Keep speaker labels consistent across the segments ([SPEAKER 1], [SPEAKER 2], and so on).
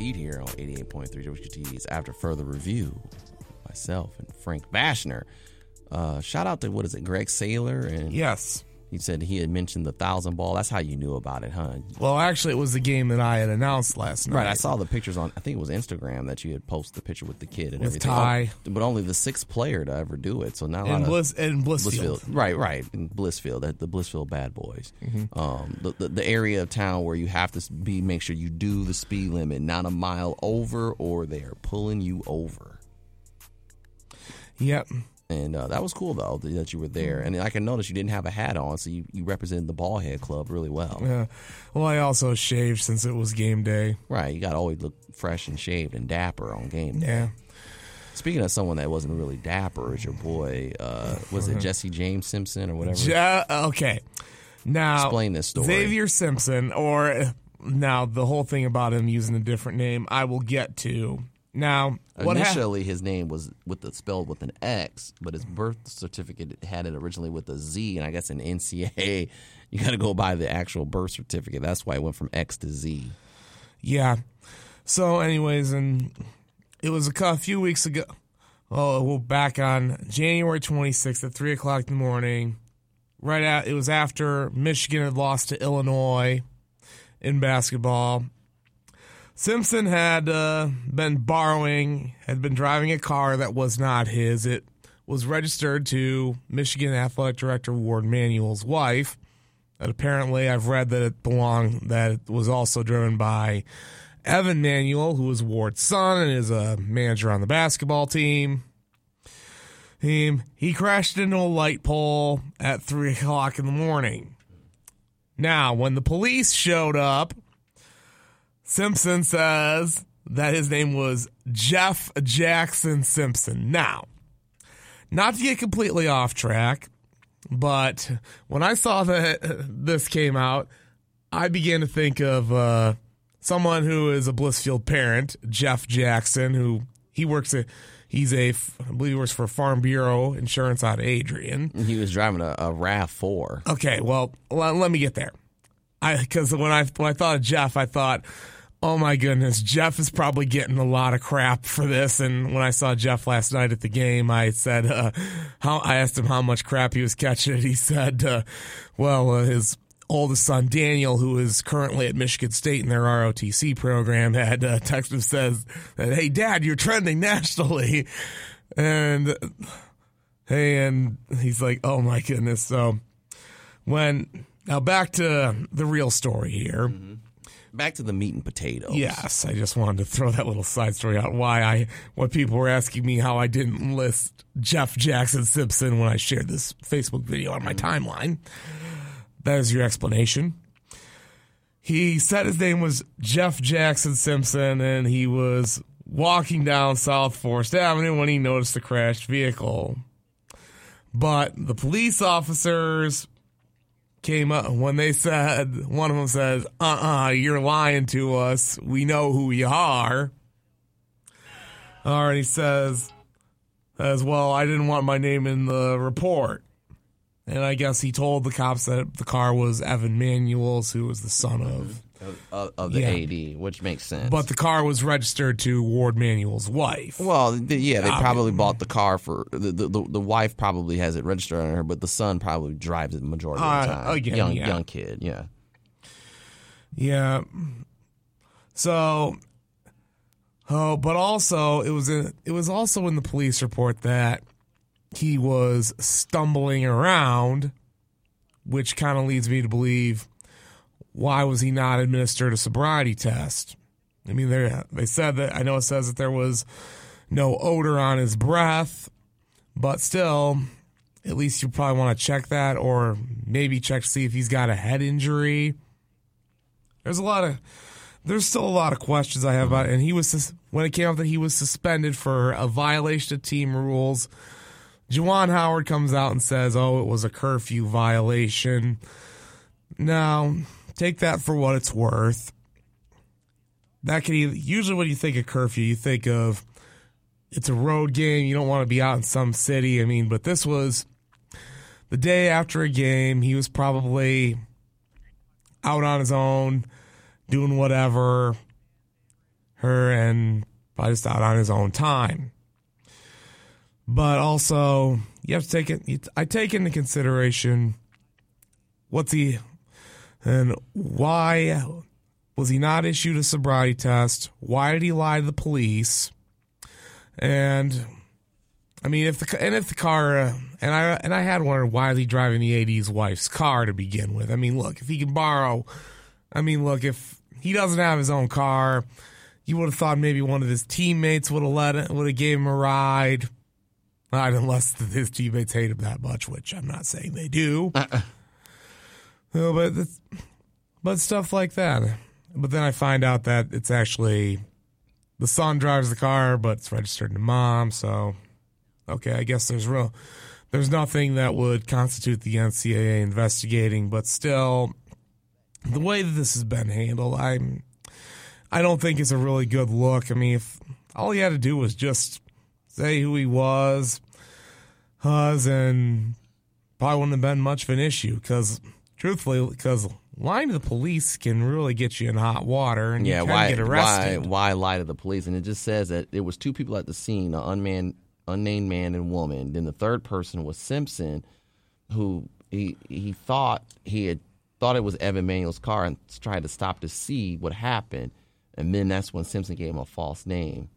[SPEAKER 1] Beat here on 88.3 WXUT's After Further Review. Myself and Frank Bashner. Uh, shout out to, what is it, Greg Saylor? And
[SPEAKER 2] Yes.
[SPEAKER 1] He said he had mentioned the thousand ball. That's how you knew about it, huh?
[SPEAKER 2] Well, actually, it was the game that I had announced last night.
[SPEAKER 1] Right, I saw the pictures on. I think it was Instagram that you had posted the picture with the kid and
[SPEAKER 2] With
[SPEAKER 1] everything.
[SPEAKER 2] Ty.
[SPEAKER 1] Oh, but only the sixth player to ever do it. So now a lot
[SPEAKER 2] in Bliss in Blissfield.
[SPEAKER 1] Right, right, in Blissfield, at the Blissfield Bad Boys,
[SPEAKER 2] Mm-hmm.
[SPEAKER 1] um, the, the the area of town where you have to be make sure you do the speed limit, not a mile over, or they are pulling you over.
[SPEAKER 2] Yep.
[SPEAKER 1] And uh, that was cool though that you were there, and I can notice you didn't have a hat on, so you, you represented the ballhead club really well.
[SPEAKER 2] Yeah. Well, I also shaved since it was game day.
[SPEAKER 1] Right, you got to always look fresh and shaved and dapper on game day.
[SPEAKER 2] Yeah.
[SPEAKER 1] Speaking of someone that wasn't really dapper, is your boy? Uh, was it Jesse James Simpson or whatever?
[SPEAKER 2] Ja- okay. Now,
[SPEAKER 1] Explain this story.
[SPEAKER 2] Zavier Simpson, or now the whole thing about him using a different name, I will get to. Now?
[SPEAKER 1] Initially, his name was with the spelled with an X, but his birth certificate had it originally with a Z, and I guess in NCAA, you got to go by the actual birth certificate. That's why it went from X to Z.
[SPEAKER 2] Yeah. So, anyways, and it was a cou- few weeks ago. Oh, well, back on January 26th at three o'clock in the morning. Right at it was after Michigan had lost to Illinois in basketball. Simpson had uh, been borrowing, had been driving a car that was not his. It was registered to Michigan Athletic Director Warde Manuel's wife. And apparently, I've read that it belonged that it was also driven by Evan Manuel, who is Warde's son and is a manager on the basketball team. He, he crashed into a light pole at three o'clock in the morning. Now, when the police showed up, Simpson says that his name was Jeff Jackson Simpson. Now, not to get completely off track, but when I saw that this came out, I began to think of uh, someone who is a Blissfield parent, Jeff Jackson, who he works at. He's a, I believe he works for Farm Bureau Insurance out of Adrian.
[SPEAKER 1] He was driving a, a Rav Four.
[SPEAKER 2] Okay, well, let, let me get there. I because when I when I thought of Jeff, I thought, oh my goodness, Jeff is probably getting a lot of crap for this. And when I saw Jeff last night at the game, I said, uh, how I asked him how much crap he was catching. And he said, uh, well, uh, his oldest son Daniel, who is currently at Michigan State in their ROTC program, had uh, texted him says that, hey, Dad, you're trending nationally, and and he's like, oh my goodness, so when now back to the real story here.
[SPEAKER 1] Back to the meat and potatoes.
[SPEAKER 2] Yes, I just wanted to throw that little side story out. Why I, what people were asking me how I didn't list Jeff Jackson Simpson when I shared this Facebook video on my mm. timeline. That is your explanation. He said his name was Jeff Jackson Simpson, and he was walking down South Forest Avenue when he noticed a crashed vehicle. But the police officers came up when they said one of them says, "Uh, uh you're lying to us. We know who you are." All right, he says, as well, I didn't want my name in the report. And I guess he told the cops that the car was Evan Manuel's, who was the son of.
[SPEAKER 1] Of, of the
[SPEAKER 2] Yeah.
[SPEAKER 1] AD, which makes sense.
[SPEAKER 2] But the car was registered to Warde Manuel's wife.
[SPEAKER 1] Well, th- yeah, they probably bought the car for the, the the the wife probably has it registered on her, but the son probably drives it the majority of the
[SPEAKER 2] Uh,
[SPEAKER 1] time.
[SPEAKER 2] again,
[SPEAKER 1] young
[SPEAKER 2] yeah.
[SPEAKER 1] young kid, yeah.
[SPEAKER 2] Yeah. So, oh, but also it was in, it was also in the police report that he was stumbling around, which kind of leads me to believe why was he not administered a sobriety test? I mean, they they said that I know it says that there was no odor on his breath, but still, at least you probably want to check that, or maybe check to see if he's got a head injury. There's a lot of there's still a lot of questions I have about it. And he was when it came out that he was suspended for a violation of team rules. Juwan Howard comes out and says, "Oh, it was a curfew violation." Now, take that for what it's worth. That can either, usually when you think of curfew, you think of it's a road game. You don't want to be out in some city. I mean, but this was the day after a game. He was probably out on his own, doing whatever, her and probably just out on his own time. But also, you have to take it. I take into consideration what's he and why was he not issued a sobriety test? Why did he lie to the police? And I mean, if the and if the car uh, and I and I had wondered why is he driving the AD's wife's car to begin with. I mean, look, if he can borrow, I mean, look, if he doesn't have his own car, you would have thought maybe one of his teammates would have let would have gave him a ride. Not unless his teammates hate him that much, which I'm not saying they do. No, but it's- but stuff like that. But then I find out that it's actually the son drives the car, but it's registered to mom. So, okay, I guess there's real, there's nothing that would constitute the NCAA investigating. But still, the way that this has been handled, I'm, I don't think it's a really good look. I mean, if all he had to do was just say who he was, was, and probably wouldn't have been much of an issue because, truthfully, because lying to the police can really get you in hot water and
[SPEAKER 1] Yeah,
[SPEAKER 2] you can
[SPEAKER 1] why,
[SPEAKER 2] get
[SPEAKER 1] why, why lie to the police? And it just says that there was two people at the scene, an unmanned, unnamed man and woman. Then the third person was Simpson, who he he thought he had thought it was Evan Manuel's car and tried to stop to see what happened. And then that's when Simpson gave him a false name.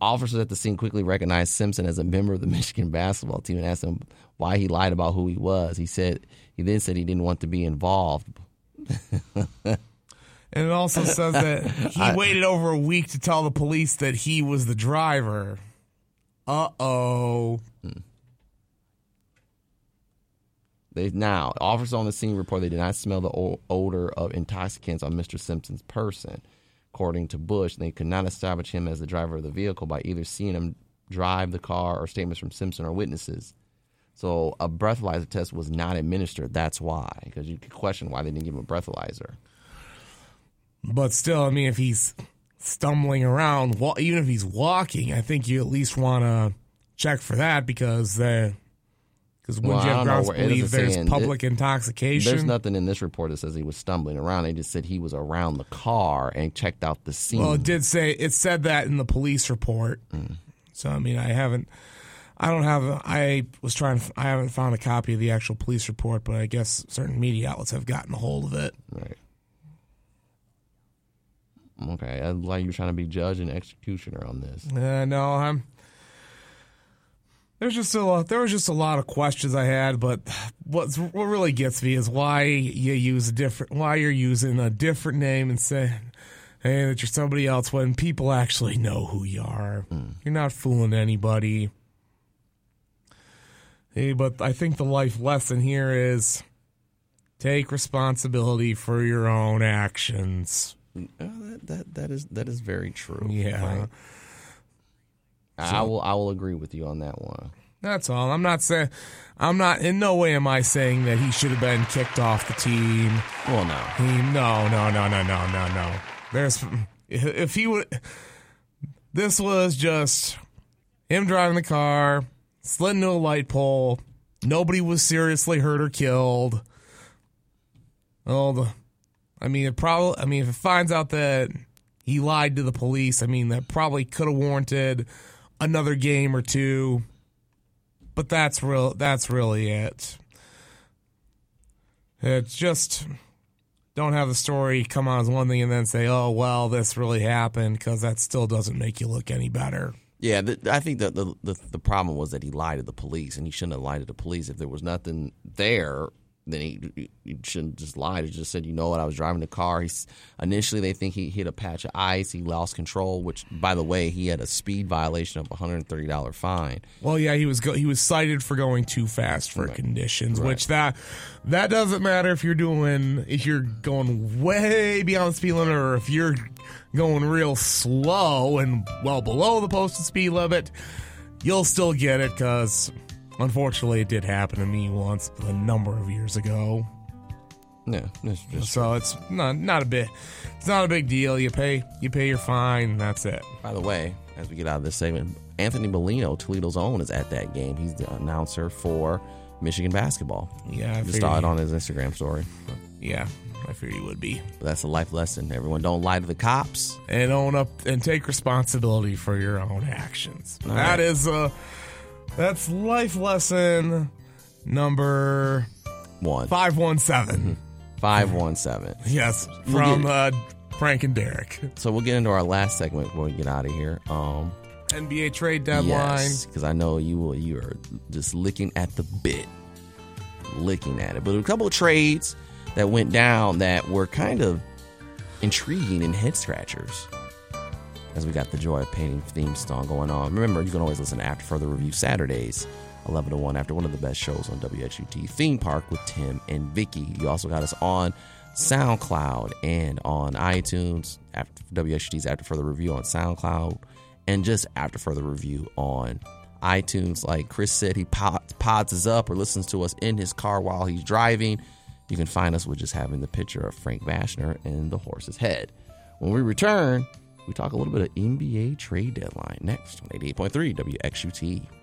[SPEAKER 1] Officers at the scene quickly recognized Simpson as a member of the Michigan basketball team and asked him why he lied about who he was. He said he then said he didn't want to be involved.
[SPEAKER 2] And it also says that he waited over a week to tell the police that he was the driver. Uh oh.
[SPEAKER 1] They now officers on the scene report they did not smell the odor of intoxicants on Mr. Simpson's person. According to Bush, they could not establish him as the driver of the vehicle by either seeing him drive the car or statements from Simpson or witnesses. So a breathalyzer test was not administered. That's why, because you could question why they didn't give him a breathalyzer.
[SPEAKER 2] But still, I mean, if he's stumbling around, even if he's walking, I think you at least want to check for that because the because
[SPEAKER 1] Well,
[SPEAKER 2] would you have grounds to believe there's
[SPEAKER 1] say in-
[SPEAKER 2] public intoxication?
[SPEAKER 1] There's nothing in this report that says he was stumbling around. They just said he was around the car and checked out the scene.
[SPEAKER 2] Well, it did say it said that in the police report. So I mean, I haven't, I don't have. I was trying. I haven't found a copy of the actual police report, but I guess certain media outlets have gotten a hold of it.
[SPEAKER 1] Right. Okay, I like you're trying to be judge and executioner on this.
[SPEAKER 2] Uh, no, I'm. There's just a lot. There was just a lot of questions I had, but what's what really gets me is why you use a different, why you're using a different name and saying "Hey, that you're somebody else," when people actually know who you are. You're not fooling anybody. Hey, but I think the life lesson here is take responsibility for your own actions.
[SPEAKER 1] Uh, that, that that is that is very true.
[SPEAKER 2] Yeah.
[SPEAKER 1] Frank. I will I will agree with you on that one.
[SPEAKER 2] That's all. I'm not saying. I'm not. In no way am I saying that he should have been kicked off the team.
[SPEAKER 1] Well, no,
[SPEAKER 2] He, no, no, no, no, no, no, no. There's if he would. This was just him driving the car, slid into a light pole. Nobody was seriously hurt or killed. Oh, the. I mean, it probably. I mean, if it finds out that he lied to the police, I mean, that probably could have warranted another game or two. But that's real. That's really it. It's just don't have the story come out as one thing and then say, "Oh, well, this really happened," because that still doesn't make you look any better.
[SPEAKER 1] yeah, th I think that the, the the problem was that he lied to the police, and he shouldn't have lied to the police. If there was nothing there, then he, he shouldn't just lied. He just said, you know what, I was driving the car. He's initially they think he hit a patch of ice. He lost control. Which, by the way, he had a speed violation of a hundred and thirty dollar fine.
[SPEAKER 2] Well, yeah, he was go- he was cited for going too fast for conditions, which that that doesn't matter if you're doing if you're going way beyond the speed limit or if you're going real slow and well below the posted speed limit. You'll still get it because, unfortunately, it did happen to me once a number of years ago.
[SPEAKER 1] Yeah, that's just
[SPEAKER 2] So it's not not a bit. It's not a big deal. You pay you pay your fine. And that's it.
[SPEAKER 1] By the way, as we get out of this segment, Anthony Molino, Toledo's own, is at that game. He's the announcer for Michigan basketball.
[SPEAKER 2] Yeah, I
[SPEAKER 1] just saw it on his Instagram story.
[SPEAKER 2] Yeah, I fear you would be.
[SPEAKER 1] But that's a life lesson. Everyone don't lie to the cops.
[SPEAKER 2] and own up and take responsibility for your own actions.
[SPEAKER 1] All
[SPEAKER 2] That
[SPEAKER 1] right.
[SPEAKER 2] is uh that's life lesson number
[SPEAKER 1] One
[SPEAKER 2] 517.
[SPEAKER 1] five one seven.
[SPEAKER 2] Yes,
[SPEAKER 1] We'll
[SPEAKER 2] from uh Frank and Derek.
[SPEAKER 1] So we'll get into our last segment before we get out of here. Um,
[SPEAKER 2] NBA trade deadline.
[SPEAKER 1] because I know you will. You are just licking at the bit, licking at it. But a couple of trades that went down that were kind of intriguing and head scratchers. As we got the joy of painting theme song going on. Remember, you can always listen After Further Review Saturdays, 11 to 1, after one of the best shows on WXUT Theme Park with Tim and Vicky. You also got us on SoundCloud and on iTunes, after WXUT's After Further Review on SoundCloud, and just After Further Review on iTunes. Like Chris said, he pods, pods us up or listens to us in his car while he's driving. You can find us with just having the picture of Frank Vashner and the horse's head. When we return, we talk a little bit of NBA trade deadline next on 88.3 WXUT.